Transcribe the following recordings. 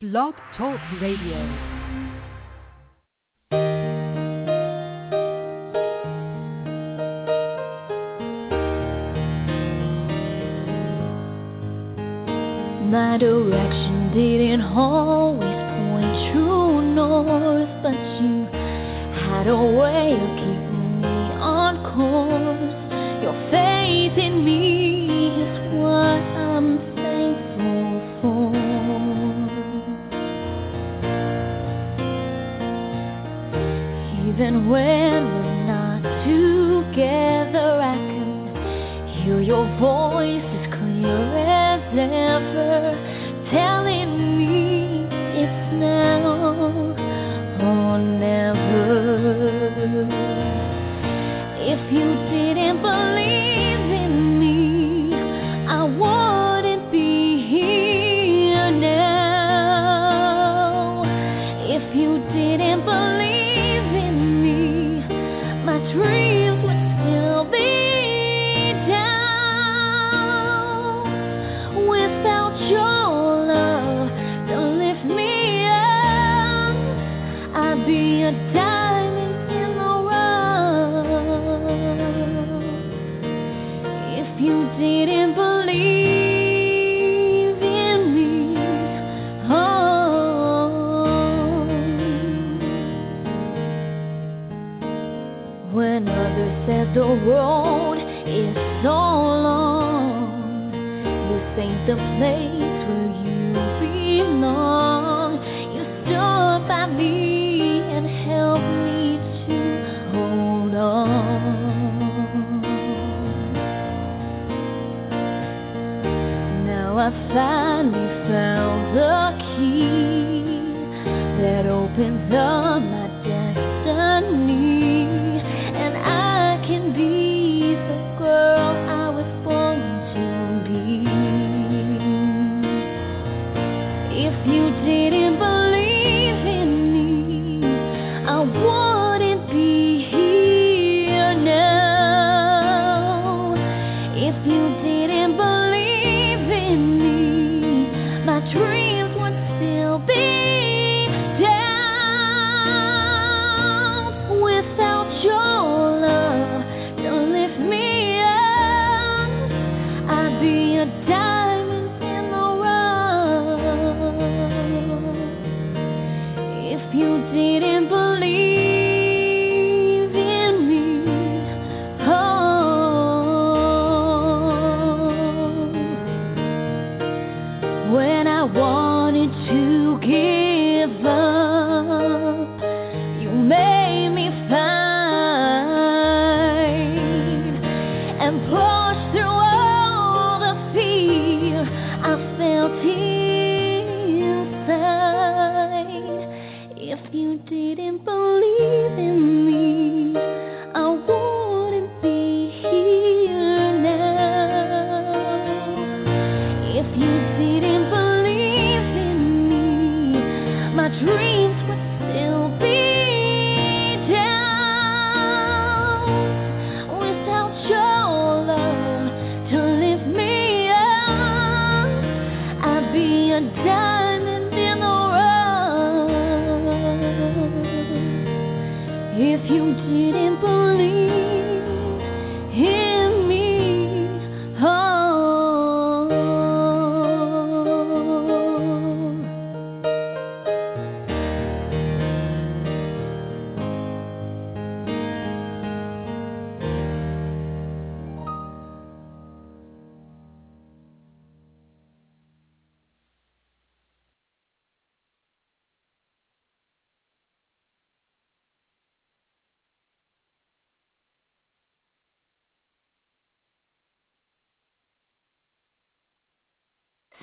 Blog Talk Radio. My direction didn't always point true north, but you had a way of keeping me on course. away. in the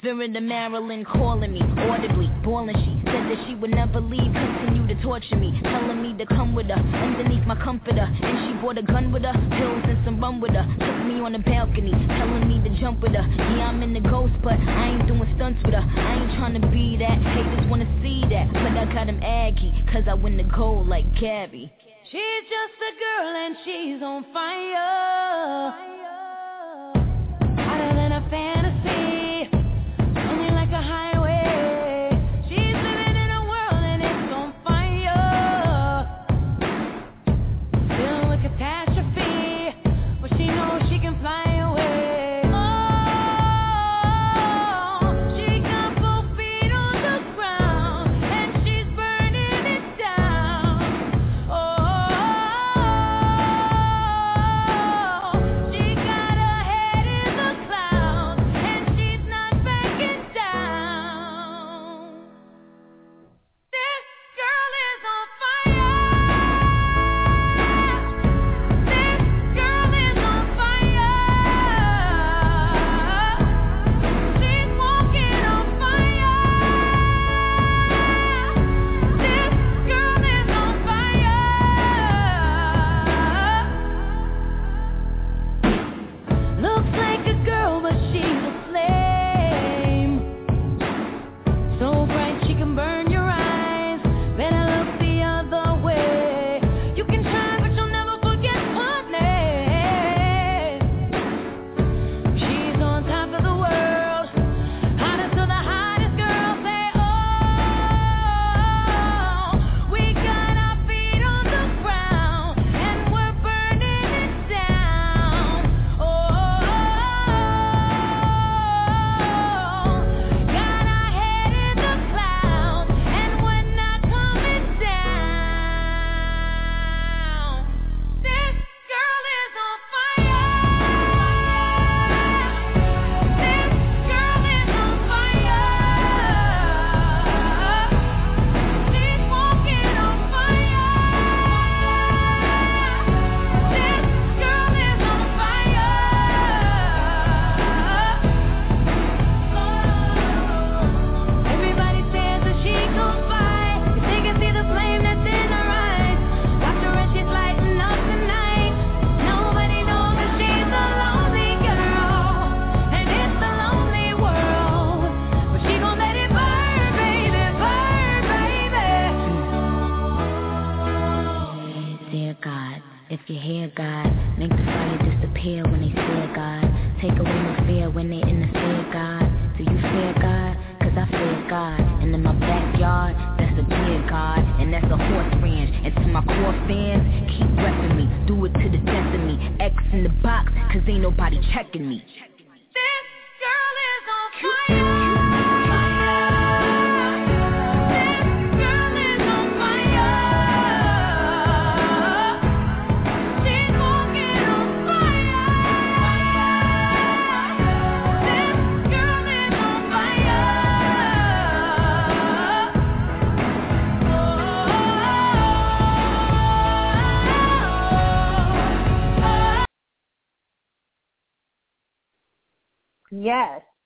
Vera to Maryland calling me audibly, boiling she said that she would never leave, continue to torture me, telling me to come with her underneath my comforter, and she brought a gun with her, pills and some rum with her, took me on the balcony, telling me to jump with her. Yeah, I'm in the ghost, but I ain't doing stunts with her. I ain't trying to be that, haters wanna see that, but I got him aggy, cause I win the gold like Gabby. She's just a girl and she's on fire. but she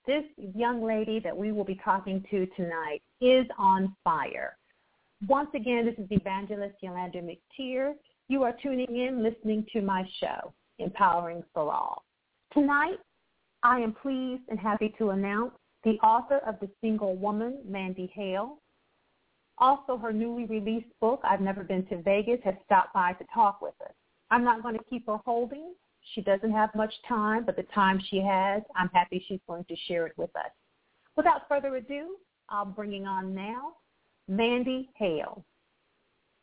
this young lady that we will be talking to tonight is on fire. Once again, this is Evangelist Yulander McTier. You are tuning in, listening to my show, Empowering for All. Tonight, I am pleased and happy to announce the author of The Single Woman, Mandy Hale. Also, her newly released book, I've Never Been to Vegas, has stopped by to talk with us. I'm not going to keep her holding. She doesn't have much time, but the time she has, I'm happy she's going to share it with us. Without further ado, I'm bringing on now Mandy Hale.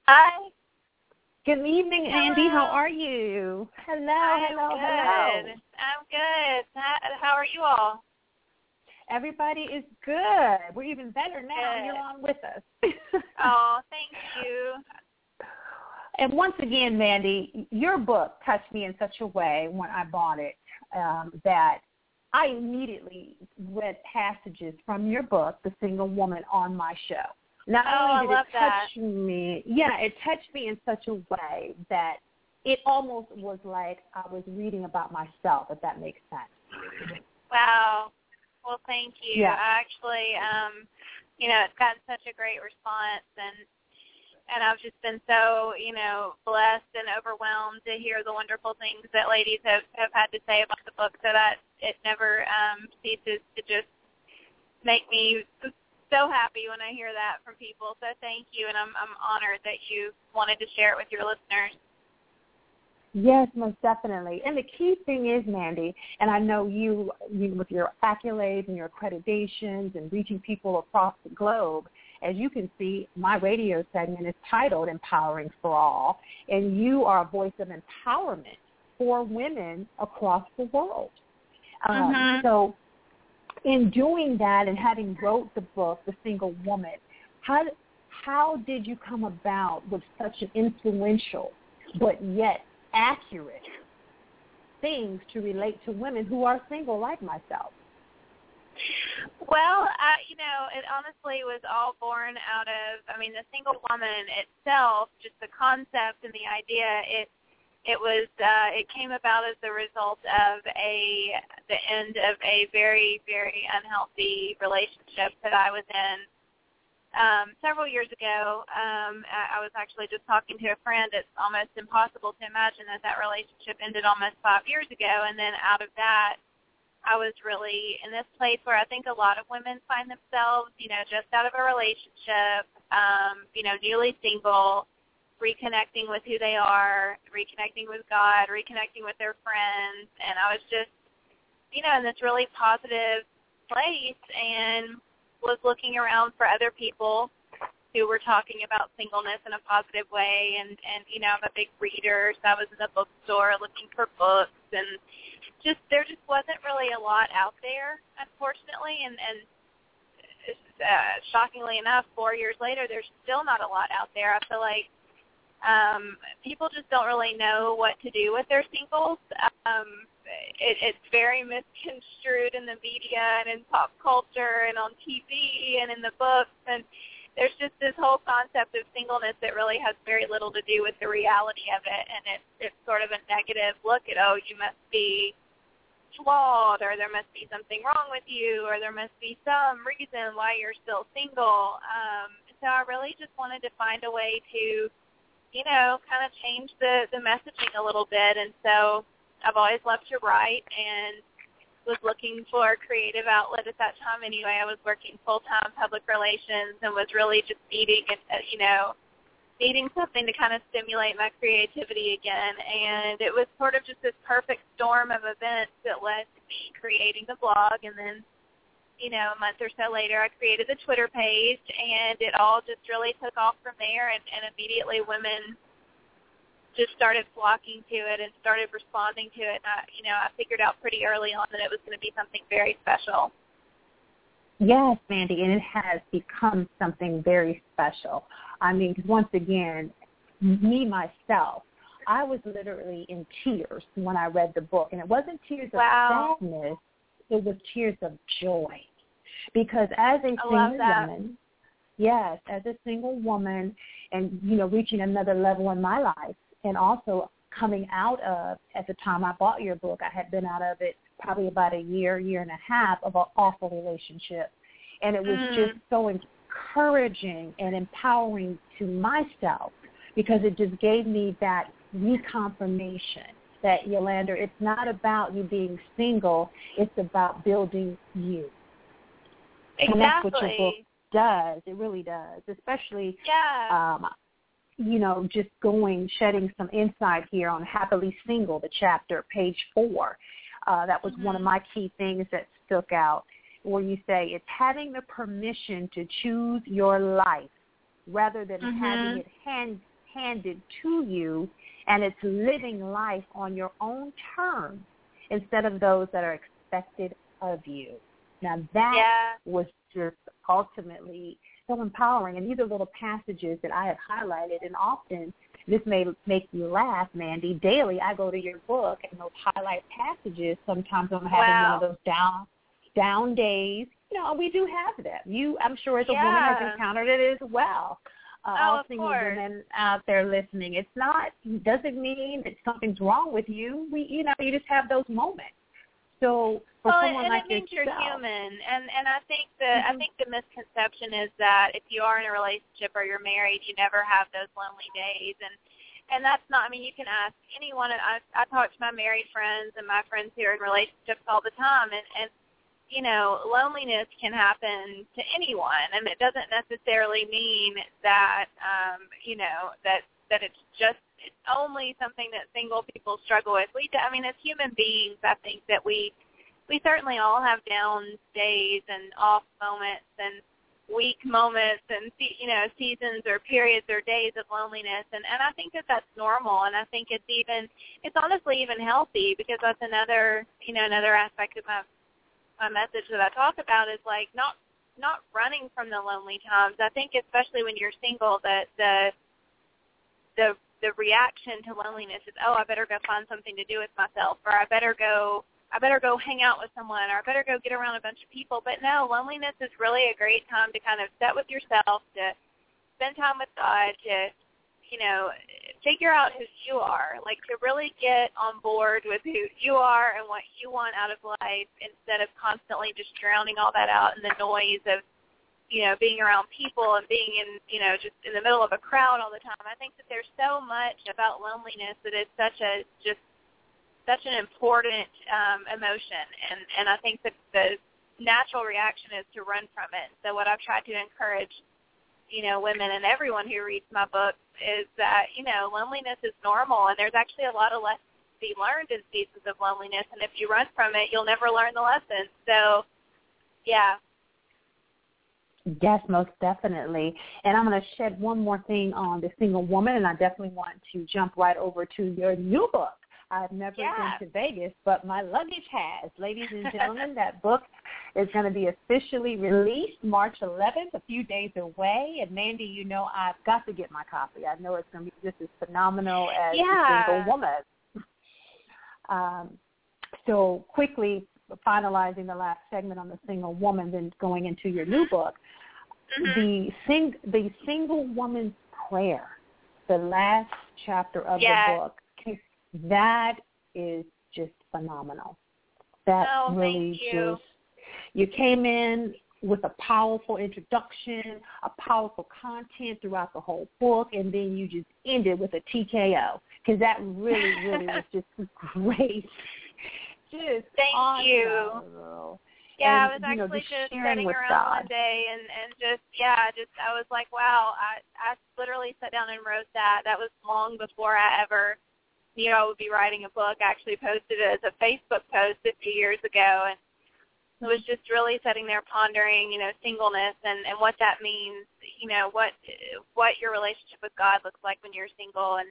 Hi. Good evening, hello. Andy. How are you? Hello, I'm hello, good. hello. I'm good. How, are you all? Everybody is good. We're even better now. Good. You're on with us. oh, thank you. And once again, Mandy, your book touched me in such a way when I bought it um, that I immediately read passages from your book, The Single Woman, on my show. Not oh, only did it touch that. me, yeah, it touched me in such a way that it almost was like I was reading about myself, if that makes sense. Wow. Well, thank you. Yeah. I actually, um, you know, it's gotten such a great response, and and I've just been so, you know, blessed and overwhelmed to hear the wonderful things that ladies have have had to say about the book. So that it never um, ceases to just make me so happy when I hear that from people. So thank you, and I'm I'm honored that you wanted to share it with your listeners. Yes, most definitely. And the key thing is, Mandy, and I know you, you with your accolades and your accreditations and reaching people across the globe, as you can see, my radio segment is titled Empowering for All, and you are a voice of empowerment for women across the world. Um, Mhm. so in doing that and having wrote the book, The Single Woman, how, how did you come about with such an influential but yet accurate things to relate to women who are single like myself? Well, uh, you know, it honestly was all born out of, I mean, the single woman itself, just the concept and the idea, it it was uh, it came about as a result of a the end of a very very unhealthy relationship that I was in um, several years ago. Um, I was actually just talking to a friend. It's almost impossible to imagine that that relationship ended almost five years ago, and then out of that, I was really in this place where I think a lot of women find themselves, you know, just out of a relationship, um, you know, newly single, reconnecting with who they are, reconnecting with God, reconnecting with their friends, and I was just, you know, in this really positive place and was looking around for other people who were talking about singleness in a positive way. And and you know I'm a big reader so I was in the bookstore looking for books and just there just wasn't really a lot out there unfortunately and and uh, shockingly enough 4 years later there's still not a lot out there. I feel like um people just don't really know what to do with their singles. Um it, it's very misconstrued in the media and in pop culture and on TV and in the books and there's just this whole concept of singleness that really has very little to do with the reality of it and it's it's sort of a negative look at oh you must be flawed or there must be something wrong with you or there must be some reason why you're still single um so I really just wanted to find a way to you know kind of change the the messaging a little bit and so I've always loved to write and was looking for a creative outlet at that time anyway. I was working full time public relations and was really just needing, you know, needing something to kind of stimulate my creativity again. And it was sort of just this perfect storm of events that led to me creating the blog. And then, you know, a month or so later, I created the Twitter page, and it all just really took off from there. And, and immediately, women just started flocking to it and started responding to it. And I, you know, I figured out pretty early on that it was going to be something very special. Yes, Mandy, and it has become something very special. I mean, once again, me myself, I was literally in tears when I read the book, and it wasn't tears wow. of sadness; it was tears of joy, because as a single woman, yes, as a single woman, and you know, reaching another level in my life, and also coming out of at the time I bought your book, I had been out of it probably about a year, year and a half of an awful relationship. And it was mm. just so encouraging and empowering to myself because it just gave me that reconfirmation that Yulander, it's not about you being single, it's about building you. Exactly. And that's what your book does. It really does. Especially yeah. um you know, just going, shedding some insight here on Happily Single, the chapter, page four. Uh, that was mm-hmm. one of mm-hmm. my key things that stuck out where you say it's having the permission to choose your life rather than mm-hmm. having it hand, handed to you and it's living life on your own terms instead of those that are expected of you. Now that yeah. was just ultimately so empowering. And these are little passages that I have highlighted and often this may make you laugh, Mandy. Daily, I go to your book and those highlight passages. Sometimes I'm having wow. one of those down down days. You know, we do have them. You, I'm sure, as a yeah. woman, has encountered it as well. Uh, oh, all single course. women out there listening. It's not doesn't mean that something's wrong with you. We, you know, you just have those moments. So for well, someone and like it means yourself, you're human, and and I think the mm-hmm. I think the misconception is that if you are in a relationship or you're married, you never have those lonely days, and and that's not. I mean, you can ask anyone. And I I talk to my married friends and my friends who are in relationships all the time, and and you know, loneliness can happen to anyone, and it doesn't necessarily mean that um, you know that that it's just it's only something that single people struggle with. We, I mean, as human beings, I think that we we certainly all have down days and off moments and weak moments and you know seasons or periods or days of loneliness and and I think that that's normal and I think it's even it's honestly even healthy because that's another you know another aspect of my my message that I talk about is like not not running from the lonely times. I think especially when you're single that the the the reaction to loneliness is oh I better go find something to do with myself or I better go I better go hang out with someone or I better go get around a bunch of people. But no, loneliness is really a great time to kind of sit with yourself, to spend time with God, to, you know, figure out who you are, like to really get on board with who you are and what you want out of life instead of constantly just drowning all that out in the noise of, you know, being around people and being in, you know, just in the middle of a crowd all the time. I think that there's so much about loneliness that is such a just such an important um, emotion, and and I think that the natural reaction is to run from it. So what I've tried to encourage, you know, women and everyone who reads my book is that you know loneliness is normal, and there's actually a lot of lessons to be learned in seasons of loneliness, and if you run from it, you'll never learn the lessons. So, yeah. Yes, most definitely. And I'm going to shed one more thing on the single woman, and I definitely want to jump right over to your new book, I've never yeah. been to Vegas, but my luggage has. Ladies and gentlemen, that book is going to be officially released March 11th, a few days away. And Mandy, you know I've got to get my copy. I know it's going to be just as phenomenal as yeah. a single woman. Um, so quickly finalizing the last segment on the single woman, then going into your new book, mm-hmm. the sing the single woman's prayer, the last chapter of yes. the book that is just phenomenal. That oh, really you. just you came in with a powerful introduction, a powerful content throughout the whole book, and then you just ended with a TKO because that really, really was just great. just Thank awesome. you. Yeah, and, I was you know, actually just, just sitting around God. one day and and just yeah, just I was like, wow, I I literally sat down and wrote that. That was long before I ever knew I would be writing a book. I actually posted it as a Facebook post a few years ago and it was just really sitting there pondering, you know, singleness and and what that means, you know, what what your relationship with God looks like when you're single and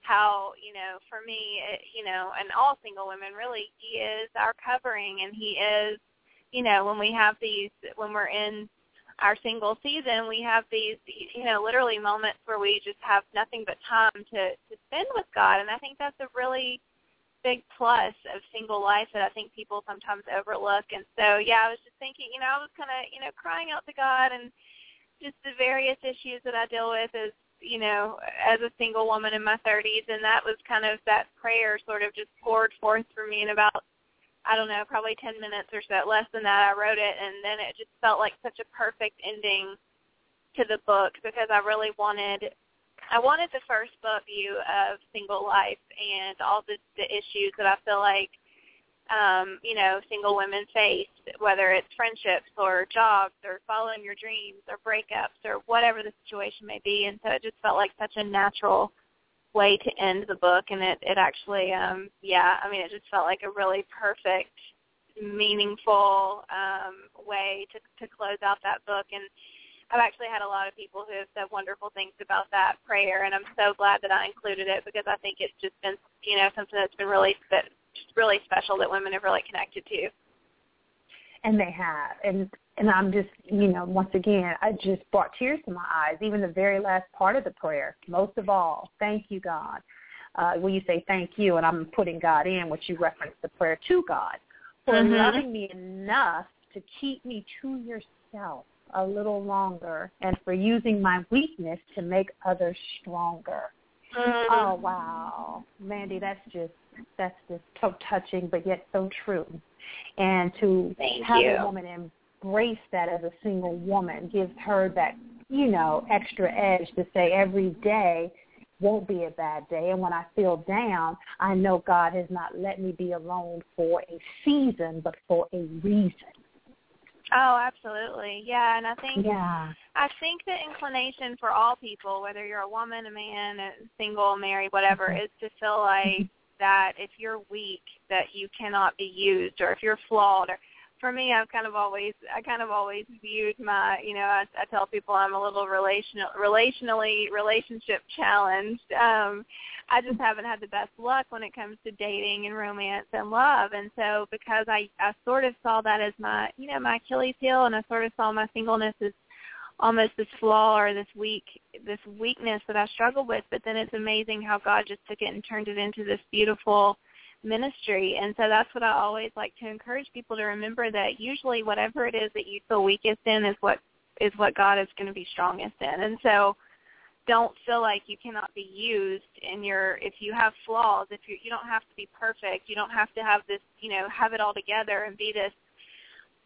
how you know for me it, you know and all single women really he is our covering and he is you know when we have these when we're in our single season we have these you know literally moments where we just have nothing but time to to spend with god and i think that's a really big plus of single life that i think people sometimes overlook and so yeah i was just thinking you know i was kind of you know crying out to god and just the various issues that i deal with as you know, as a single woman in my 30s, and that was kind of that prayer sort of just poured forth for me in about, I don't know, probably 10 minutes or so, less than that. I wrote it, and then it just felt like such a perfect ending to the book because I really wanted, I wanted the first book view of single life and all the, the issues that I feel like um, you know, single women face, whether it's friendships or jobs or following your dreams or breakups or whatever the situation may be. And so it just felt like such a natural way to end the book and it, it actually um yeah, I mean it just felt like a really perfect, meaningful um way to to close out that book and I've actually had a lot of people who have said wonderful things about that prayer, and I'm so glad that I included it because I think it's just been, you know, something that's been really that really special that women have really connected to. And they have, and and I'm just, you know, once again, I just brought tears to my eyes. Even the very last part of the prayer. Most of all, thank you, God. Uh, when you say thank you, and I'm putting God in, which you reference the prayer to God for mm-hmm. loving me enough to keep me to yourself a little longer, and for using my weakness to make others stronger. Mm-hmm. Oh wow, Mandy, that's just that's just so touching, but yet so true. And to Thank have you. a woman embrace that as a single woman gives her that, you know, extra edge to say every day won't be a bad day. And when I feel down, I know God has not let me be alone for a season, but for a reason. Oh, absolutely. Yeah, and I think yeah. I think the inclination for all people, whether you're a woman, a man, a single, married, whatever, mm-hmm. is to feel like that if you're weak that you cannot be used or if you're flawed or for me I've kind of always I kind of always viewed my you know I, I tell people I'm a little relational relationally relationship challenged. Um I just haven't had the best luck when it comes to dating and romance and love. And so because I I sort of saw that as my you know my Achilles heel and I sort of saw my singleness as almost this flaw or this weak this weakness that I struggled with, but then it's amazing how God just took it and turned it into this beautiful ministry. And so that's what I always like to encourage people to remember that usually whatever it is that you feel weakest in is what is what God is going to be strongest in. And so don't feel like you cannot be used in your if you have flaws, if you you don't have to be perfect, you don't have to have this, you know, have it all together and be this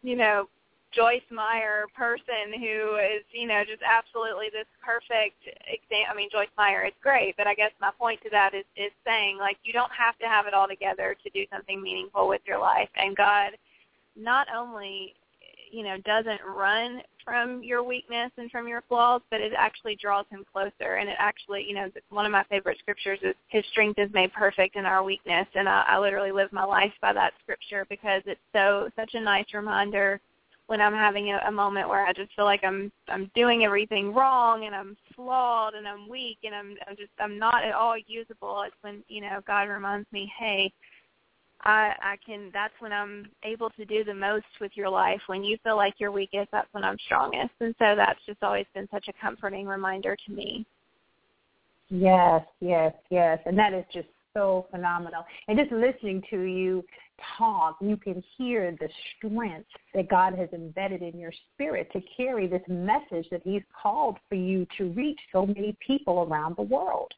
you know, Joyce Meyer person who is, you know, just absolutely this perfect example. I mean, Joyce Meyer is great, but I guess my point to that is is saying like you don't have to have it all together to do something meaningful with your life, and God not only you know doesn't run from your weakness and from your flaws, but it actually draws him closer. And it actually, you know, one of my favorite scriptures is His strength is made perfect in our weakness, and I, I literally live my life by that scripture because it's so such a nice reminder when I'm having a, a moment where I just feel like I'm I'm doing everything wrong and I'm flawed and I'm weak and I'm I'm just I'm not at all usable. It's when you know God reminds me, hey, I I can. That's when I'm able to do the most with your life. When you feel like you're weakest, that's when I'm strongest. And so that's just always been such a comforting reminder to me. Yes, yes, yes, and that is just so phenomenal. And just listening to you talk, you can hear the strength that God has embedded in your spirit to carry this message that he's called for you to reach so many people around the world.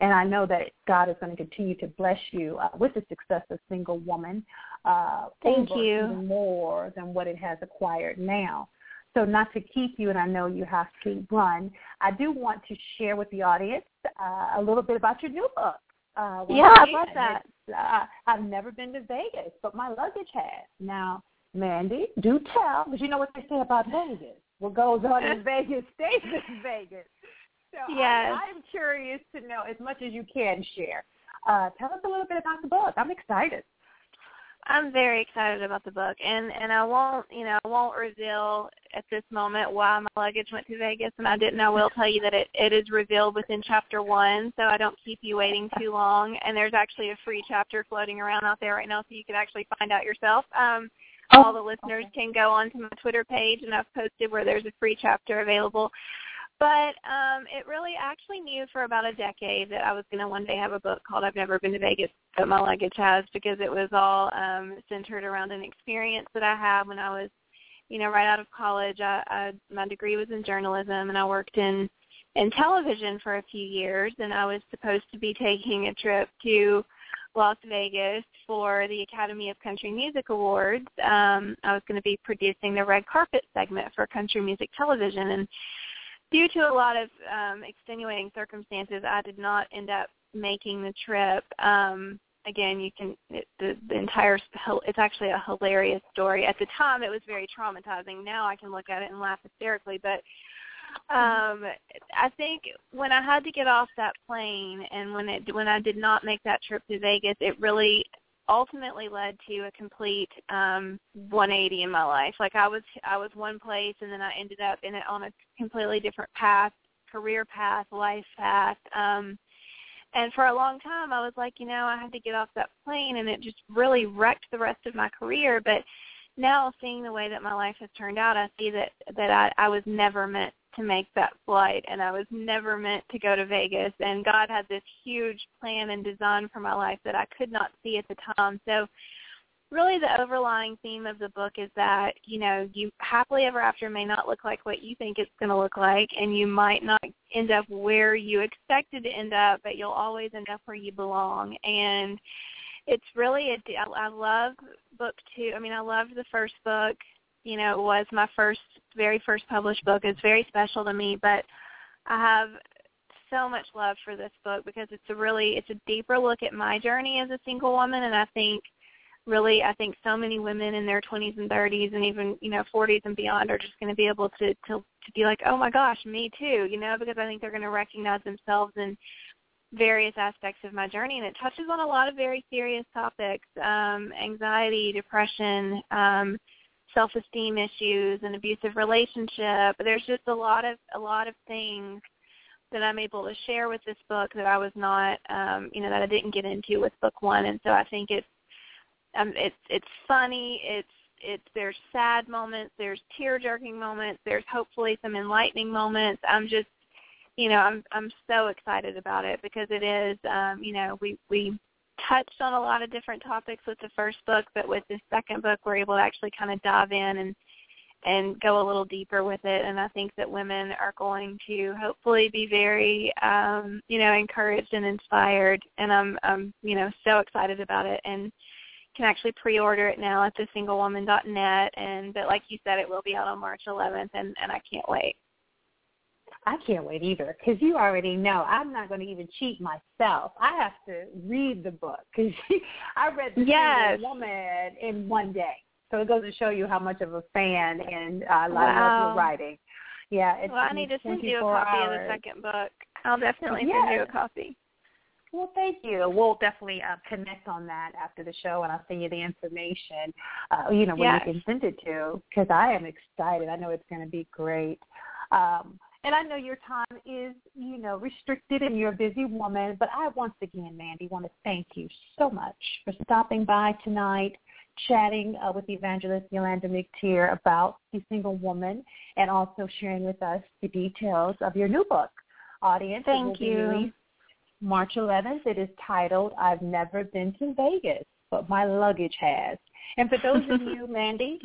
And I know that God is going to continue to bless you uh, with the success of Single Woman. Uh, Thank you. More than what it has acquired now. So not to keep you, and I know you have to run, I do want to share with the audience uh, a little bit about your new book. Uh, yeah, I love that. Uh, I've never been to Vegas, but my luggage has. Now, Mandy, do tell, because you know what they say about Vegas. What goes on in Vegas stays in Vegas. So yes. I, I'm curious to know as much as you can share. Uh, tell us a little bit about the book. I'm excited. I'm very excited about the book, and and I won't, you know, I won't reveal at this moment why my luggage went to Vegas, and I didn't. I will tell you that it it is revealed within chapter one, so I don't keep you waiting too long. And there's actually a free chapter floating around out there right now, so you can actually find out yourself. Um, oh, all the listeners can go onto my Twitter page, and I've posted where there's a free chapter available. But um, it really actually knew for about a decade that I was going to one day have a book called I've Never Been to Vegas, but my luggage has because it was all um, centered around an experience that I had when I was, you know, right out of college. I, I my degree was in journalism, and I worked in in television for a few years, and I was supposed to be taking a trip to Las Vegas for the Academy of Country Music Awards. Um, I was going to be producing the red carpet segment for country music television, and due to a lot of um, extenuating circumstances, I did not end up making the trip. Um, again, you can it, the, the entire it's actually a hilarious story. At the time, it was very traumatizing. Now I can look at it and laugh hysterically, but um I think when I had to get off that plane and when it when I did not make that trip to Vegas, it really ultimately led to a complete um 180 in my life. Like I was I was one place and then I ended up in it on a completely different path, career path, life path. Um and for a long time I was like, you know, I had to get off that plane and it just really wrecked the rest of my career, but now seeing the way that my life has turned out, I see that that I I was never meant to make that flight and I was never meant to go to Vegas and God had this huge plan and design for my life that I could not see at the time. So really the overlying theme of the book is that, you know, you happily ever after may not look like what you think it's going to look like and you might not end up where you expected to end up, but you'll always end up where you belong. And it's really a I love book 2. I mean, I loved the first book you know, it was my first, very first published book. It's very special to me, but I have so much love for this book because it's a really, it's a deeper look at my journey as a single woman, and I think really I think so many women in their 20s and 30s and even you know 40s and beyond are just going to be able to to to be like oh my gosh me too you know because I think they're going to recognize themselves in various aspects of my journey and it touches on a lot of very serious topics um anxiety depression um self-esteem issues, an abusive relationship. There's just a lot of a lot of things that I'm able to share with this book that I was not, um, you know, that I didn't get into with book one. And so I think it's um, it's it's funny. It's it's there's sad moments, there's tear jerking moments, there's hopefully some enlightening moments. I'm just you know, I'm I'm so excited about it because it is um, you know, we we touched on a lot of different topics with the first book, but with the second book, we're able to actually kind of dive in and and go a little deeper with it. And I think that women are going to hopefully be very, um, you know, encouraged and inspired. And I'm, I'm, you know, so excited about it. And can actually pre-order it now at thesinglewoman.net. And but like you said, it will be out on March 11th, and and I can't wait. I can't wait either because you already know I'm not going to even cheat myself. I have to read the book because I read the yes. Woman in one day. So it goes to show you how much of a fan and uh, I love wow. your writing. Yeah, it's well, I need to send you a copy hours. of the second book. I'll definitely yes. send you a copy. Well, thank you. We'll definitely uh, connect on that after the show, and I'll send you the information. Uh, you know, when yes. you can send it to, because I am excited. I know it's going to be great. Um, and I know your time is, you know, restricted and you're a busy woman, but I once again, Mandy, want to thank you so much for stopping by tonight, chatting uh, with the evangelist Yulander McTier about the single woman and also sharing with us the details of your new book. Audience, thank you. March 11th. It is titled I've Never Been to Vegas, but My Luggage Has. And for those of you, Mandy,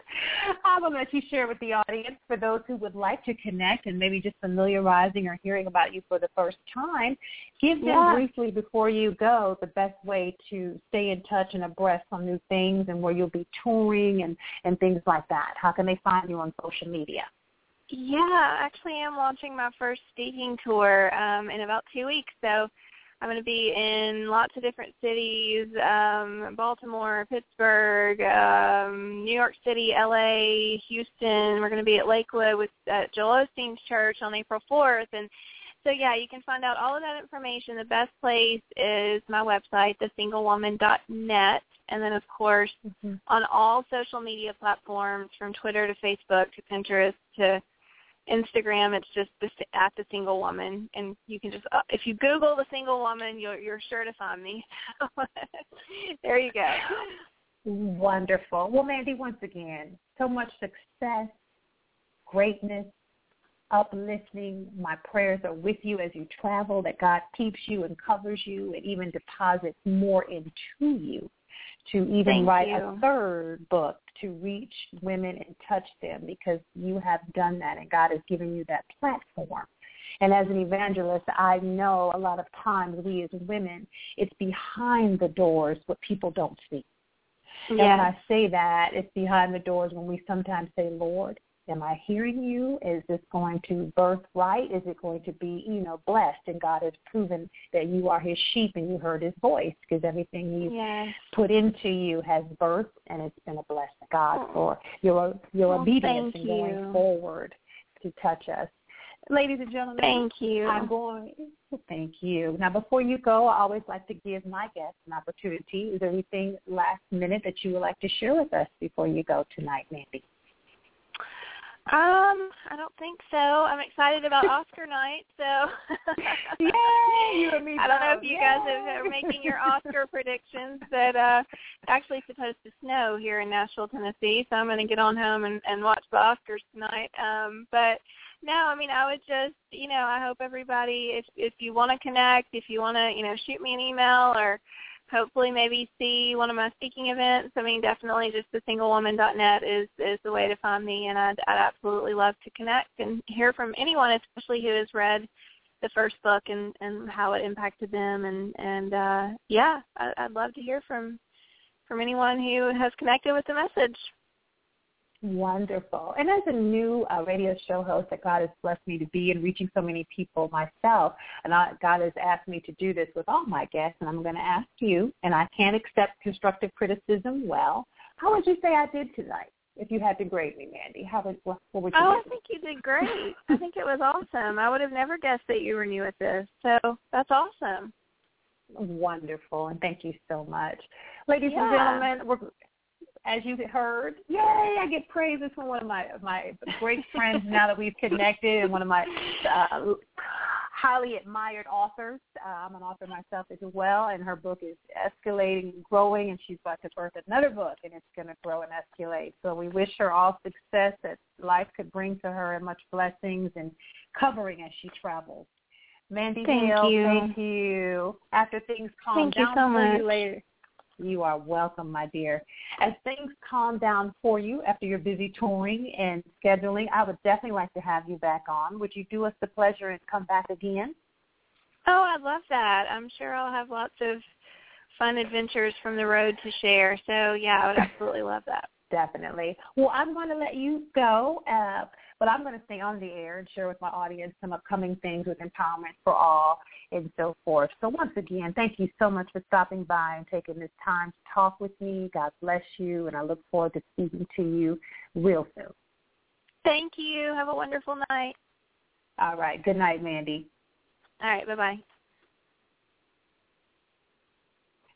I will let you share with the audience for those who would like to connect and maybe just familiarizing or hearing about you for the first time. Give them yeah. briefly before you go the best way to stay in touch and abreast on new things and where you'll be touring and, and things like that. How can they find you on social media? Yeah, actually I'm launching my first speaking tour um, in about two weeks. So I'm going to be in lots of different cities, um, Baltimore, Pittsburgh, um, New York City, LA, Houston. We're going to be at Lakewood with at Joel Osteen's church on April 4th. And so, yeah, you can find out all of that information. The best place is my website, thesinglewoman.net. And then, of course, mm-hmm. on all social media platforms from Twitter to Facebook to Pinterest to Instagram, it's just the, at the single woman, and you can just uh, if you Google the single woman, you're you're sure to find me. there you go. Wonderful. Well, Mandy, once again, so much success, greatness, uplifting. My prayers are with you as you travel. That God keeps you and covers you, and even deposits more into you to even Thank write you. a third book to reach women and touch them because you have done that and God has given you that platform. And as an evangelist, I know a lot of times we as women, it's behind the doors what people don't see. Yes. And when I say that, it's behind the doors when we sometimes say, Lord, Am I hearing you? Is this going to birth right? Is it going to be, you know, blessed? And God has proven that you are his sheep and you heard his voice because everything you yes. put into you has birthed and it's been a blessing, God, for your your well, obedience and you. going forward to touch us. Ladies and gentlemen, thank you. I'm going. Thank you. Now, before you go, I always like to give my guests an opportunity. Is there anything last minute that you would like to share with us before you go tonight, Mandy? Um, I don't think so. I'm excited about Oscar night, so Yay, you and me I don't know if you Yay. guys are making your Oscar predictions, but uh it's actually supposed to snow here in Nashville, Tennessee, so I'm gonna get on home and, and watch the Oscars tonight. Um but no, I mean I would just you know, I hope everybody if if you wanna connect, if you wanna, you know, shoot me an email or hopefully maybe see one of my speaking events. I mean, definitely just the singlewoman.net is is the way to find me, and I'd, I'd absolutely love to connect and hear from anyone, especially who has read the first book and and how it impacted them, and and uh, yeah, I, I'd love to hear from from anyone who has connected with the message. Wonderful. And as a new uh, radio show host that God has blessed me to be and reaching so many people myself, and I, God has asked me to do this with all my guests, and I'm going to ask you, and I can't accept constructive criticism well, how would you say I did tonight? If you had to grade me, Mandy, how would what, what would you? Oh, give I think you did great. I think it was awesome. I would have never guessed that you were new at this, so that's awesome. Wonderful, and thank you so much, ladies Yeah. and gentlemen. As you heard, yay! I get praises from one of my my great friends now that we've connected, and one of my uh, highly admired authors. Uh, I'm an author myself as well, and her book is escalating, and growing, and she's about to birth another book, and it's going to grow and escalate. So we wish her all success that life could bring to her, and much blessings and covering as she travels. Mandy Thank Hale, you. thank you. After things calm Thank you down so for much. you later. You are welcome, my dear. As things calm down for you after your busy touring and scheduling, I would definitely like to have you back on. Would you do us the pleasure and come back again? Oh, I'd love that. I'm sure I'll have lots of fun adventures from the road to share. So yeah, I would absolutely love that. Definitely. Well, I'm going to let you go, uh, but I'm going to stay on the air and share with my audience some upcoming things with Empowerment for All and so forth. So once again, thank you so much for stopping by and taking this time to talk with me. God bless you, and I look forward to speaking to you real soon. Thank you. Have a wonderful night. All right. Good night, Mandy. All right. Bye bye.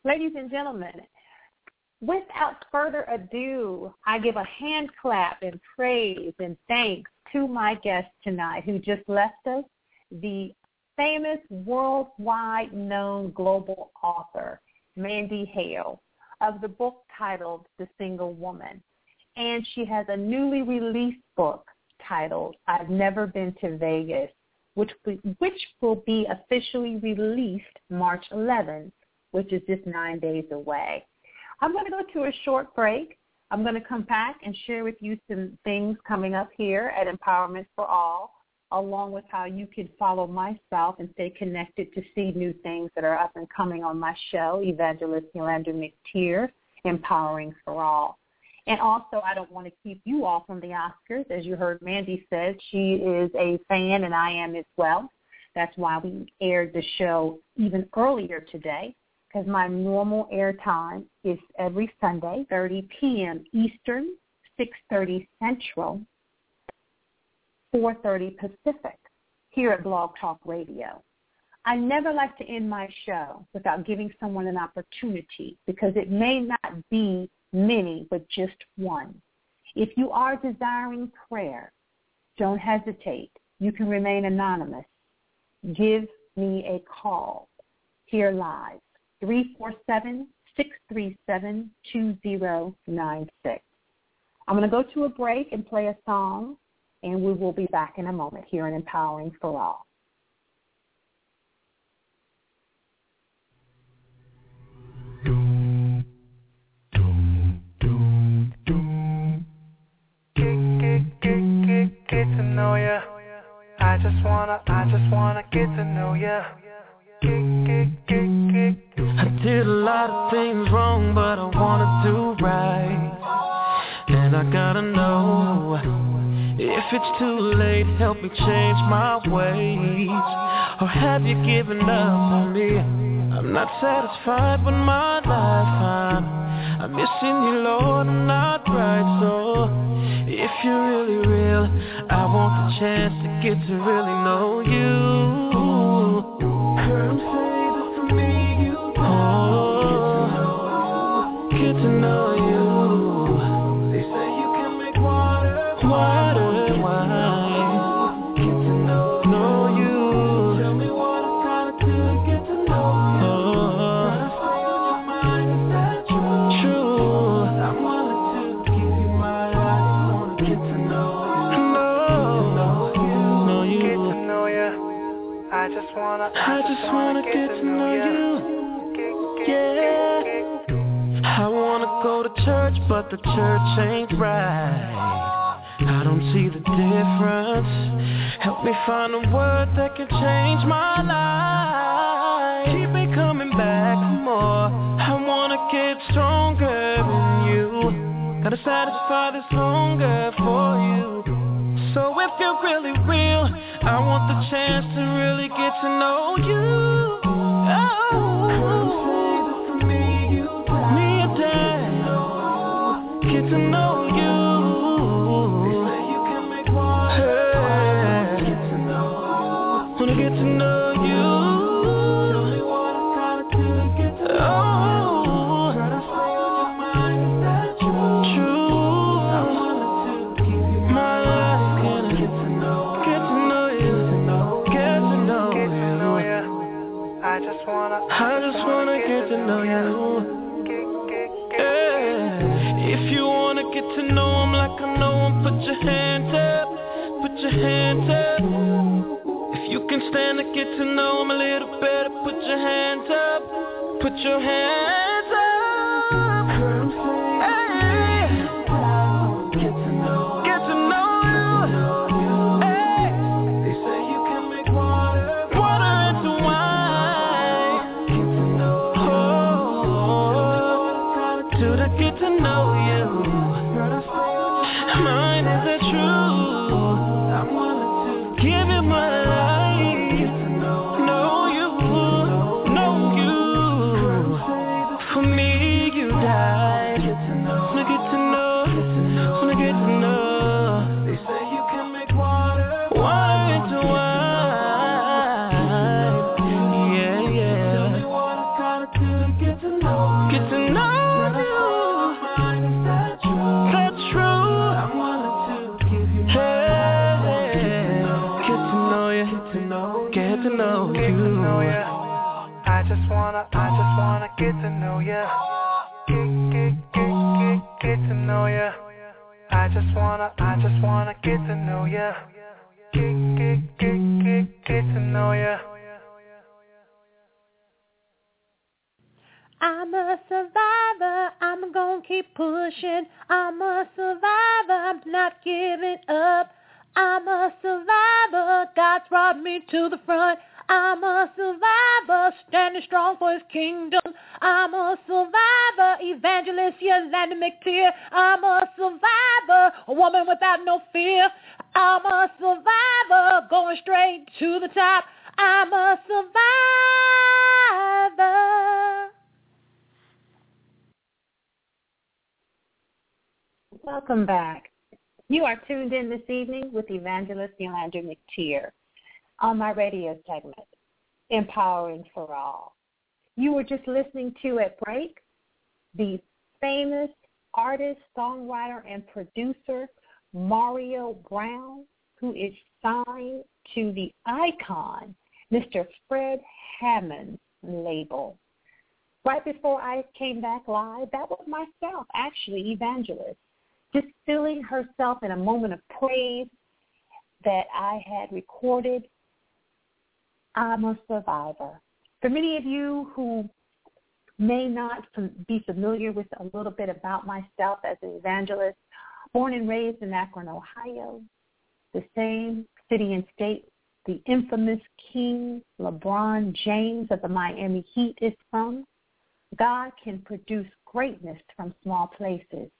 Ladies and gentlemen, without further ado, I give a hand clap and praise and thanks to my guest tonight who just left us, the famous worldwide known global author, Mandy Hale, of the book titled The Single Woman. And she has a newly released book titled I've Never Been to Vegas, which, which will be officially released March 11th, which is just nine days away. I'm going to go to a short break. I'm going to come back and share with you some things coming up here at Empowerment for All, along with how you can follow myself and stay connected to see new things that are up and coming on my show, Evangelist Yulander McTier, Empowering for All. And also, I don't want to keep you all from the Oscars. As you heard Mandy said, she is a fan, and I am as well. That's why we aired the show even earlier today because my normal air time is every Sunday, 30 p.m. Eastern, 6.30 Central, 4.30 Pacific here at Blog Talk Radio. I never like to end my show without giving someone an opportunity because it may not be many, but just one. If you are desiring prayer, don't hesitate. You can remain anonymous. Give me a call here live, 347-637-2096. I'm going to go to a break and play a song, and we will be back in a moment here on Empowering for All. get to know ya. I just wanna, I just wanna get to know ya. I did a lot of things wrong, but I wanna do right. And I gotta know if it's too late, help me change my ways. Or have you given up on me? I'm not satisfied with my life. I'm, I'm missing you, Lord, I'm not right. So if you're really real, I want the chance to get to really know you. Girl, but the church ain't right. I don't see the difference. Help me find a word that can change my life. Keep me coming back for more. I wanna get stronger in you. Gotta satisfy this hunger for you. So if you're really real, I want the chance to really get to know you. Oh, me and Dad, to know Evangelist Yulander McTier on my radio segment, Empowering for All. You were just listening to at break the famous artist, songwriter, and producer Mario Brown, who is signed to the icon, Mr. Fred Hammond label. Right before I came back live, that was myself, actually, Evangelist, just filling herself in a moment of praise that I had recorded. I'm a survivor. For many of you who may not be familiar with a little bit about myself as an evangelist, born and raised in Akron, Ohio, the same city and state the infamous King LeBron James of the Miami Heat is from. God can produce greatness from small places.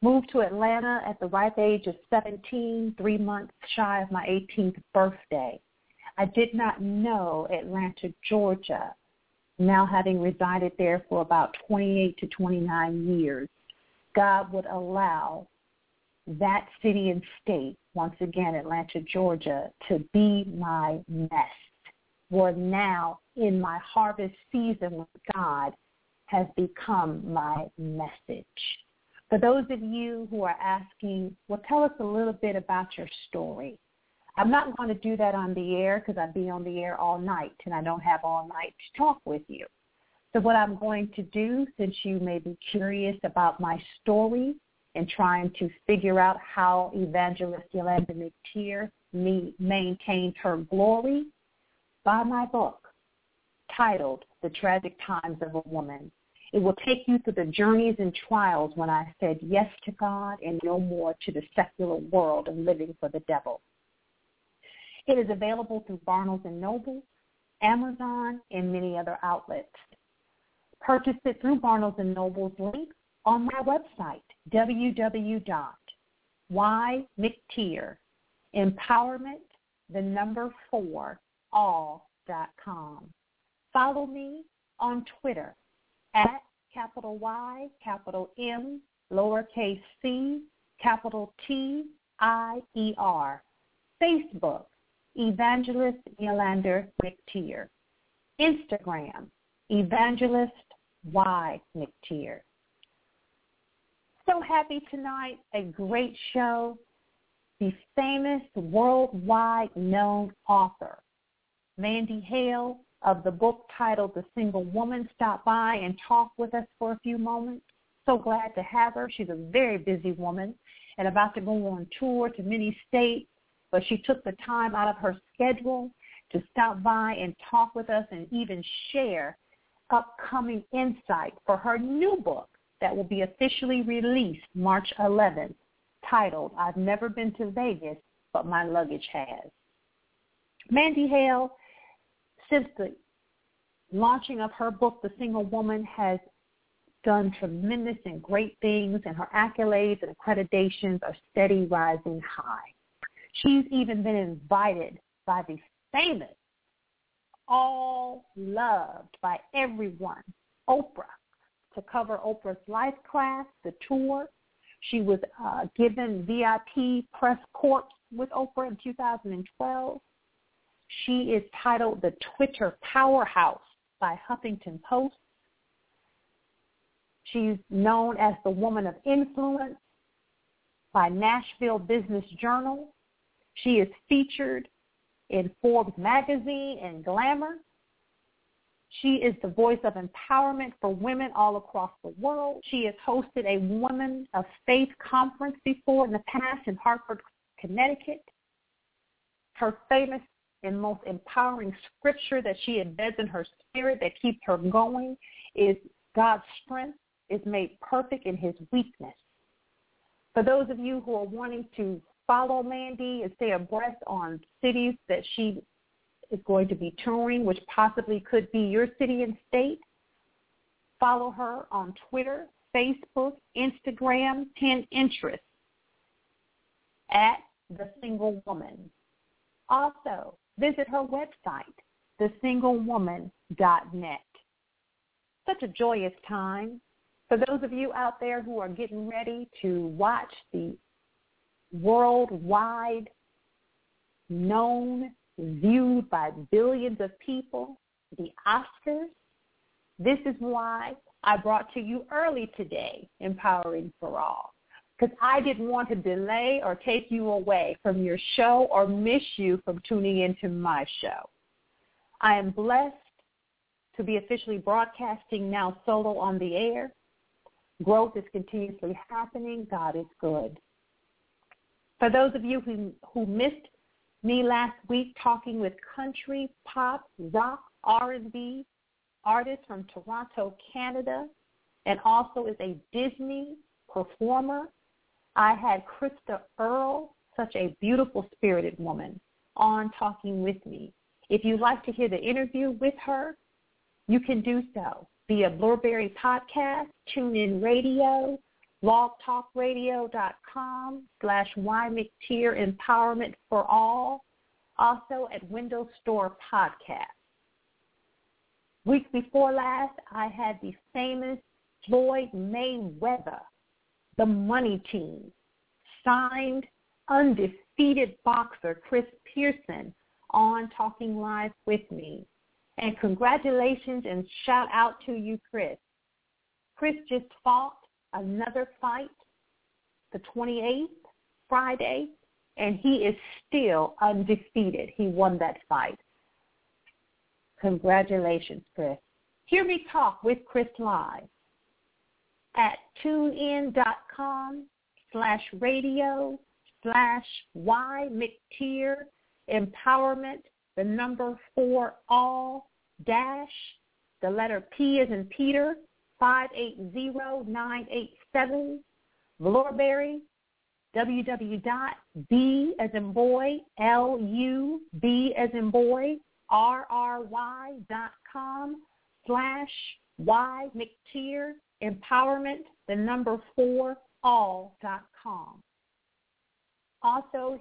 Moved to Atlanta at the ripe age of 17, three months shy of my 18th birthday. I did not know Atlanta, Georgia, now having resided there for about 28 to 29 years. God would allow that city and state, once again, Atlanta, Georgia, to be my nest. Where now, in my harvest season with God, has become my message. For those of you who are asking, well, tell us a little bit about your story. I'm not going to do that on the air because I'd be on the air all night and I don't have all night to talk with you. So what I'm going to do, since you may be curious about my story and trying to figure out how Evangelist Yulander McTier maintained her glory, by my book titled The Tragic Times of a Woman. It will take you through the journeys and trials when I said yes to God and no more to the secular world and living for the devil. It is available through Barnes & Noble, Amazon, and many other outlets. Purchase it through Barnes & Noble's link on my website, www.ymctier, empowerment, the number four, all.com. Follow me on Twitter at capital Y, capital M, lowercase c, capital T, I, E, R. Facebook, Evangelist Yulander McTier. Instagram, Evangelist Y McTier. So happy tonight, a great show. The famous worldwide known author, Mandy Hale of the book titled The Single Woman stop by and talk with us for a few moments. So glad to have her. She's a very busy woman and about to go on tour to many states but she took the time out of her schedule to stop by and talk with us and even share upcoming insight for her new book that will be officially released March 11th titled I've Never Been to Vegas, but My Luggage Has. Mandy Hale, since the launching of her book, The Single Woman, has done tremendous and great things, and her accolades and accreditations are steady rising high. She's even been invited by the famous, all loved by everyone, Oprah, to cover Oprah's life class, the tour. She was uh, given VIP press corps with Oprah in 2012. She is titled the Twitter Powerhouse by Huffington Post. She's known as the Woman of Influence by Nashville Business Journal. She is featured in Forbes magazine and Glamour. She is the voice of empowerment for women all across the world. She has hosted a Women of Faith conference before in the past in Hartford, Connecticut. Her famous and most empowering scripture that she embeds in her spirit that keeps her going is God's strength is made perfect in his weakness. For those of you who are wanting to follow Mandy and stay abreast on cities that she is going to be touring, which possibly could be your city and state. Follow her on Twitter, Facebook, Instagram, Pinterest at The Single Woman. Also, visit her website, thesinglewoman.net. Such a joyous time. For those of you out there who are getting ready to watch the worldwide known, viewed by billions of people, the Oscars, this is why I brought to you early today, Empowering for All because I didn't want to delay or take you away from your show or miss you from tuning into my show. I am blessed to be officially broadcasting now solo on the air. Growth is continuously happening. God is good. For those of you who, who missed me last week talking with country, pop, rock, R&B artist from Toronto, Canada, and also is a Disney performer, I had Krista Earle, such a beautiful spirited woman, on talking with me. If you'd like to hear the interview with her, you can do so via Blubrry Podcast, TuneIn Radio, blogtalkradio.com slash YMcTier Empowerment for All, also at Windows Store Podcast. Week before last, I had the famous Floyd Mayweather the money team, signed undefeated boxer Chris Pearson on Talking Live with me. And congratulations and shout out to you, Chris. Chris just fought another fight the 28th, Friday, and he is still undefeated. He won that fight. Congratulations, Chris. Hear me talk with Chris live at tunein.com slash radio slash Y empowerment, the number four all dash, the letter P as in Peter, 580987, Blubrry, www.b as in boy, L-U-B as in boy, R-R-Y dot com slash Y empowerment, the number four, all.com. Also,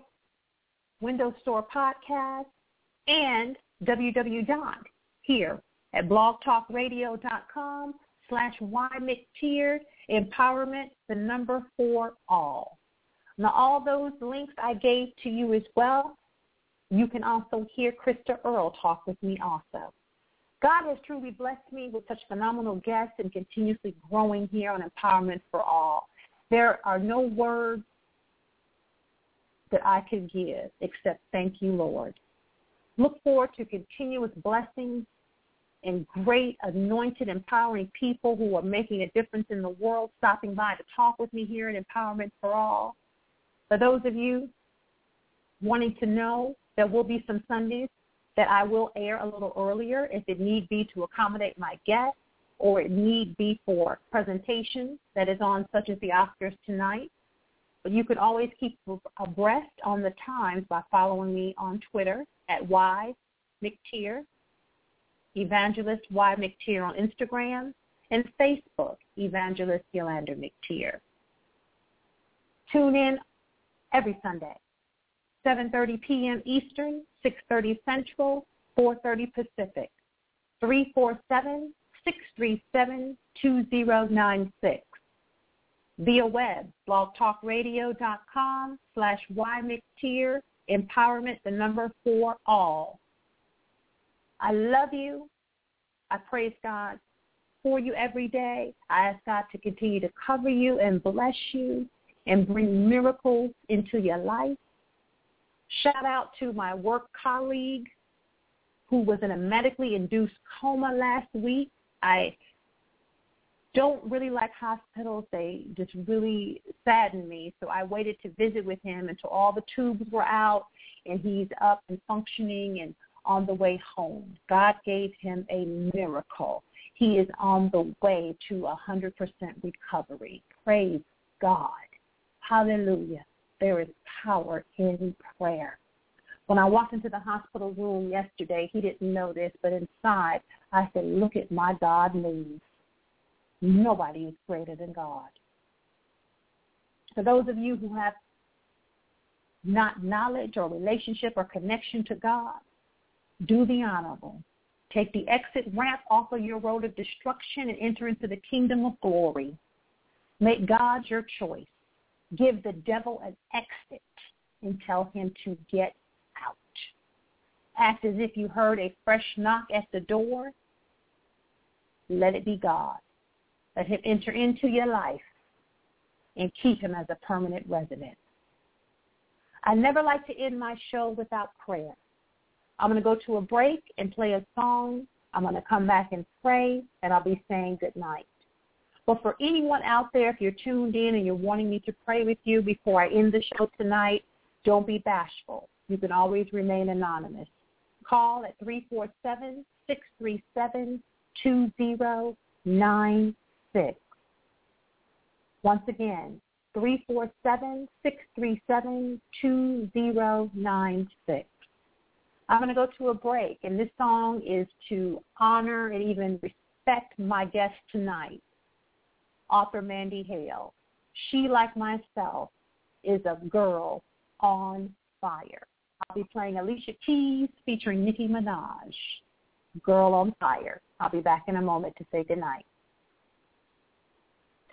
Windows Store Podcast and www. here at blogtalkradio.com slash ymctier empowerment, the number four, all. Now, all those links I gave to you as well, you can also hear Krista Earle talk with me also. God has truly blessed me with such phenomenal guests and continuously growing here on Empowerment for All. There are no words that I can give except thank you, Lord. Look forward to continuous blessings and great anointed, empowering people who are making a difference in the world, stopping by to talk with me here at Empowerment for All. For those of you wanting to know, there will be some Sundays that I will air a little earlier if it need be to accommodate my guests or it need be for presentation that is on such as the Oscars tonight. But you can always keep abreast on the times by following me on Twitter at Y McTier, Evangelist Y McTier on Instagram, and Facebook, Evangelist Yulander McTier. Tune in every Sunday 7.30 p.m. Eastern, 6.30 Central, 4.30 Pacific. 347-637-2096. Via web, blogtalkradio.com slash ymctier, empowerment, the number for all. I love you. I praise God for you every day. I ask God to continue to cover you and bless you and bring miracles into your life. Shout out to my work colleague who was in a medically induced coma last week. I don't really like hospitals. They just really sadden me. So I waited to visit with him until all the tubes were out and he's up and functioning and on the way home. God gave him a miracle. He is on the way to a 100% recovery. Praise God. Hallelujah there is power in prayer. When I walked into the hospital room yesterday, he didn't know this, but inside I said, look at my God move. Nobody is greater than God. For those of you who have not knowledge or relationship or connection to God, Do the honorable. Take the exit ramp off of your road of destruction and enter into the kingdom of glory. Make God your choice. Give the devil an exit and tell him to get out. Act as if you heard a fresh knock at the door. Let it be God. Let him enter into your life and keep him as a permanent resident. I never like to end my show without prayer. I'm going to go to a break and play a song. I'm going to come back and pray, and I'll be saying good night. But for anyone out there, if you're tuned in and you're wanting me to pray with you before I end the show tonight, don't be bashful. You can always remain anonymous. Call at 347-637-2096. Once again, 347-637-2096. I'm going to go to a break, and this song is to honor and even respect my guest tonight, author Mandy Hale. She, like myself, is a girl on fire. I'll be playing Alicia Keys featuring Nicki Minaj, Girl on Fire. I'll be back in a moment to say goodnight.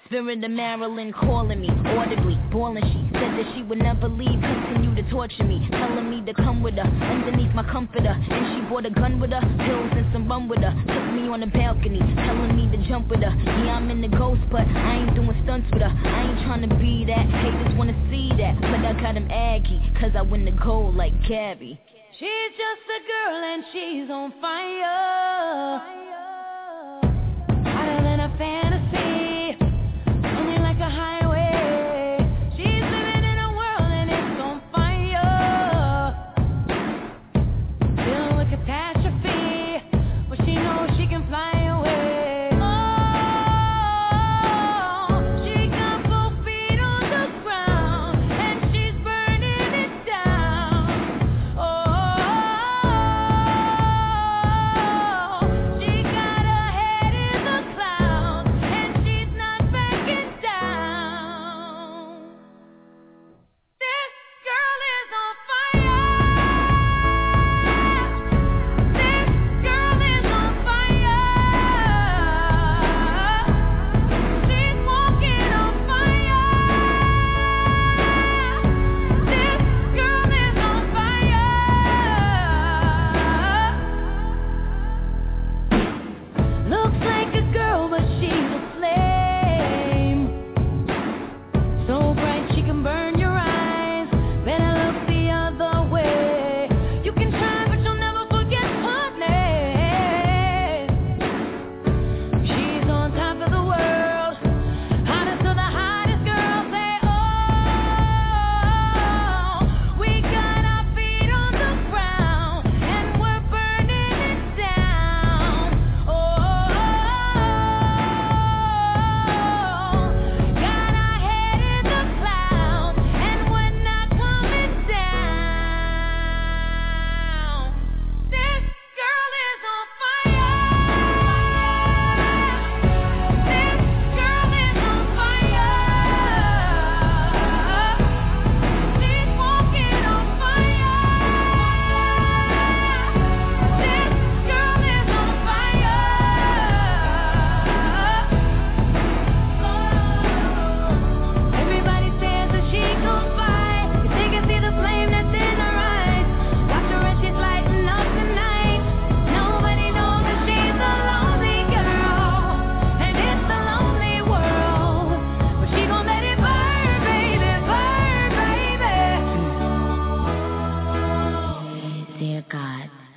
Spirit of Marilyn calling me audibly, boiling. She said that she would never leave, continue to torture me, telling me to come with her underneath my comforter. And she brought a gun with her, pills and some rum with her. Took me on the balcony, telling me to jump with her. Yeah, I'm in the ghost, but I ain't doing stunts with her. I ain't trying to be that, haters wanna see that. But I got him aggy, cause I win the gold like Gabby. She's just a girl and she's on fire.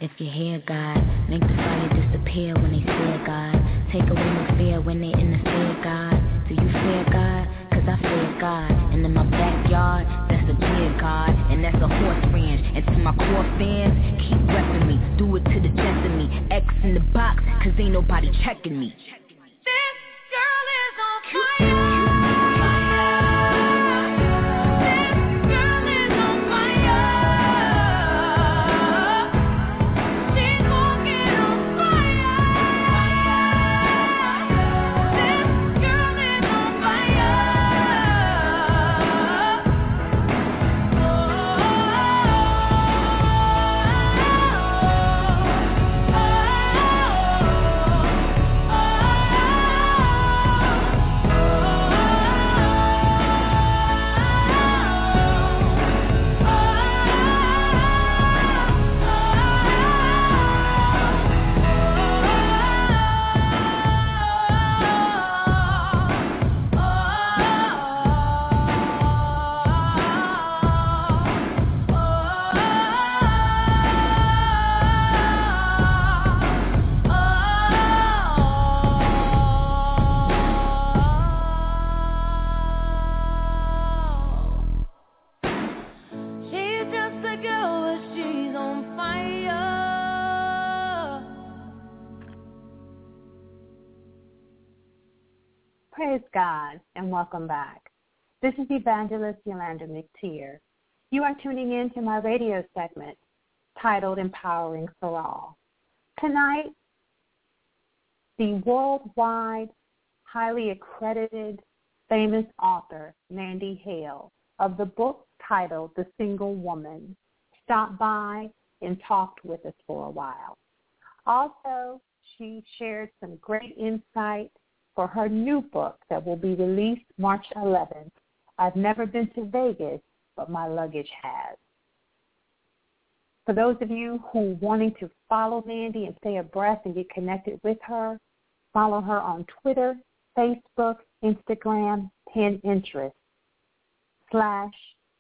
If you hear God, make the fire disappear when they fear God. Take away my fear when they in the fear God. Do you fear God? Cause I fear God. And in my backyard, that's a deer God. And that's a horse ranch. And to my core fans, keep repping me. Do it to the death of me. X in the box, cause ain't nobody checking me. And welcome back. This is Evangelist Yulander McTier. You are tuning in to my radio segment titled Empowering for All. Tonight, the worldwide, highly accredited, famous author, Mandy Hale, of the book titled The Single Woman, stopped by and talked with us for a while. Also, she shared some great insight for her new book that will be released March 11th. I've never been to Vegas, but my luggage has. For those of you who are wanting to follow Mandy and stay abreast and get connected with her, follow her on Twitter, Facebook, Instagram, Pinterest, slash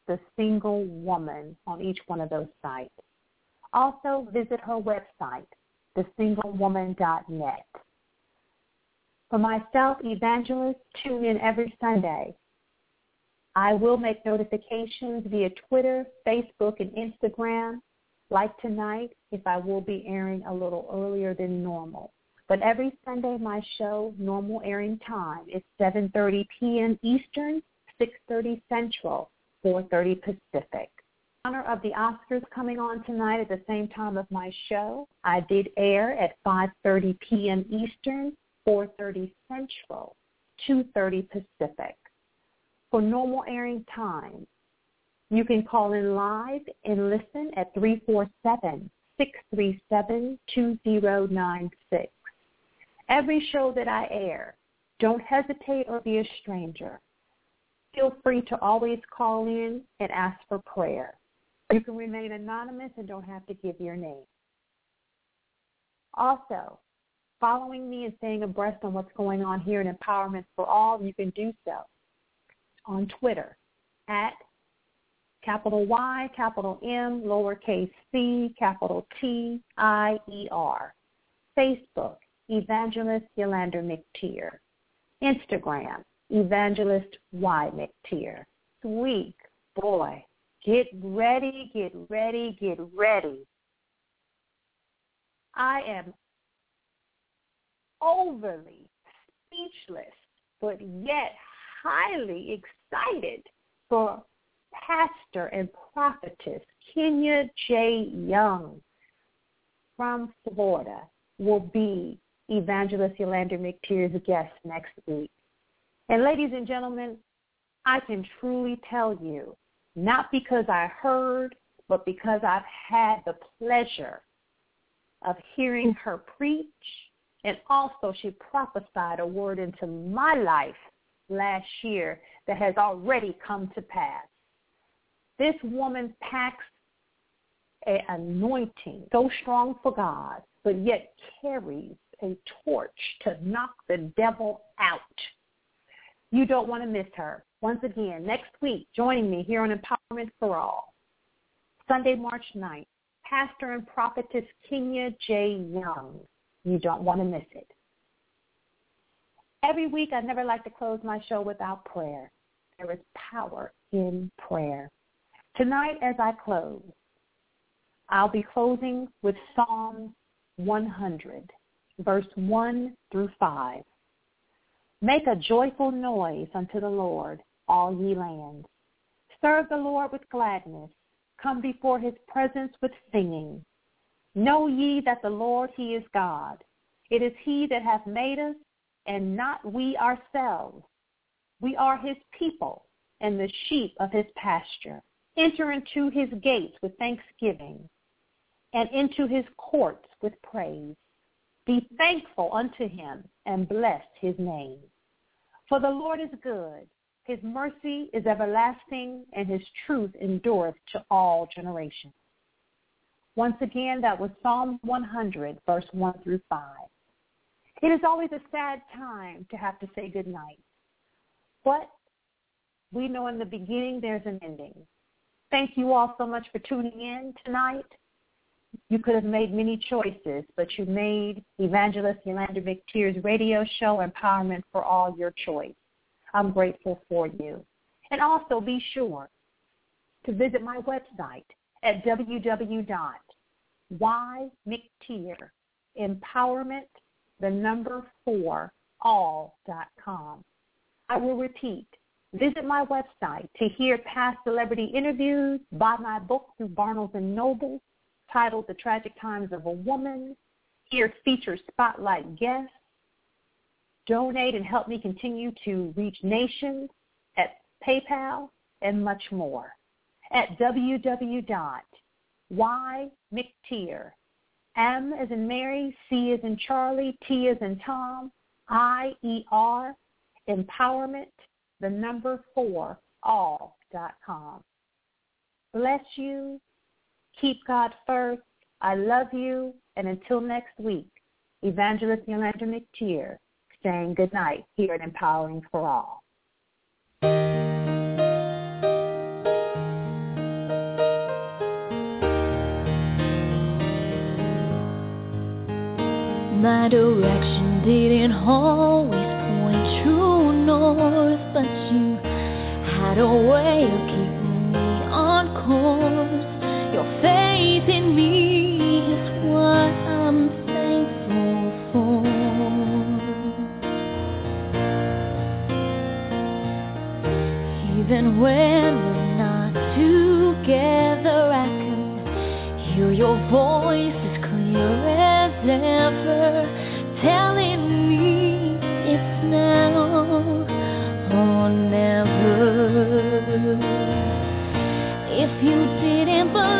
the single woman on each one of those sites. Also visit her website, thesinglewoman.net. For myself, Evangelist, tune in every Sunday. I will make notifications via Twitter, Facebook, and Instagram, like tonight, if I will be airing a little earlier than normal. But every Sunday, my show, normal airing time, is 7.30 p.m. Eastern, 6.30 Central, 4.30 Pacific honor of the Oscars coming on tonight at the same time of my show. I did air at 5:30 p.m. Eastern, 4:30 Central, 2:30 Pacific. For normal airing times, you can call in live and listen at 347-637-2096. Every show that I air, don't hesitate or be a stranger. Feel free to always call in and ask for prayer. You can remain anonymous and don't have to give your name. Also, following me and staying abreast on what's going on here in Empowerment for All, you can do so on Twitter at capital Y, capital M, lowercase c, capital T, I, E, R. Facebook, Evangelist Yulander McTier. Instagram, Evangelist Y McTier. Sweet boy, Get ready, get ready, get ready. I am overly speechless, but yet highly excited for pastor and prophetess Kenya J. Young from Florida will be Evangelist Yulander McTier's guest next week. And ladies and gentlemen, I can truly tell you not because I heard, but because I've had the pleasure of hearing her preach. And also she prophesied a word into my life last year that has already come to pass. This woman packs an anointing so strong for God, but yet carries a torch to knock the devil out. You don't want to miss her. Once again, next week, joining me here on Empowerment for All, Sunday, March 9th, Pastor and Prophetess Kenya J. Young. You don't want to miss it. Every week, I never like to close my show without prayer. There is power in prayer. Tonight, as I close, I'll be closing with Psalm 100, verse 1 through 5. Make a joyful noise unto the Lord, all ye lands. Serve the Lord with gladness. Come before his presence with singing. Know ye that the Lord, he is God. It is he that hath made us, and not we ourselves. We are his people, and the sheep of his pasture. Enter into his gates with thanksgiving, and into his courts with praise. Be thankful unto him and bless his name. For the Lord is good. His mercy is everlasting and his truth endureth to all generations. Once again, that was Psalm 100, verse 1 through 5. It is always a sad time to have to say goodnight. But we know in the beginning there's an ending. Thank you all so much for tuning in tonight. You could have made many choices, but you made Evangelist Yulander McTier's radio show Empowerment for All your choice. I'm grateful for you. And also be sure to visit my website at www.ymctier, empowerment, the number four, all.com. I will repeat. Visit my website to hear past celebrity interviews, buy my book through Barnes Noble titled The Tragic Times of a Woman, hear featured spotlight guests, donate and help me continue to reach nations at PayPal, and much more at www.ymctier, M as in Mary, C as in Charlie, T as in Tom, I-E-R, empowerment, the number four, all.com. Bless you. Keep God first. I love you. And until next week, Evangelist Yulander McTier saying good night here at Empowering for All. My direction didn't always point true north, but you had a way of keeping me on course. Your faith in me is what I'm thankful for. Even when we're not together, I can hear your voice as clear as ever, If you didn't believe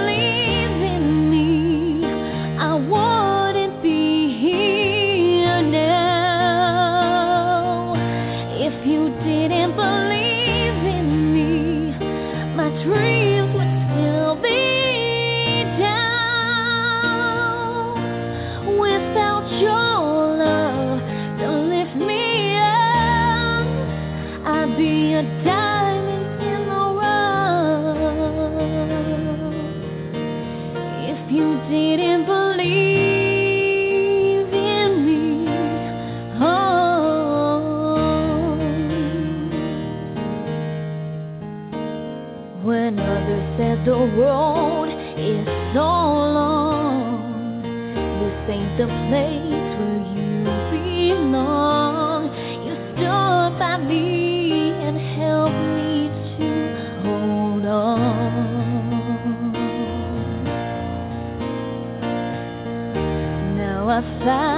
Now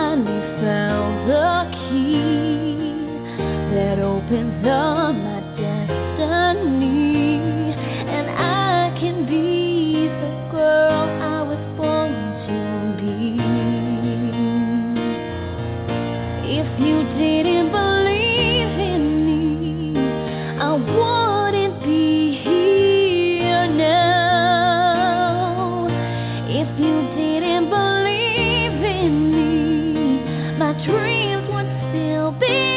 dreams would still be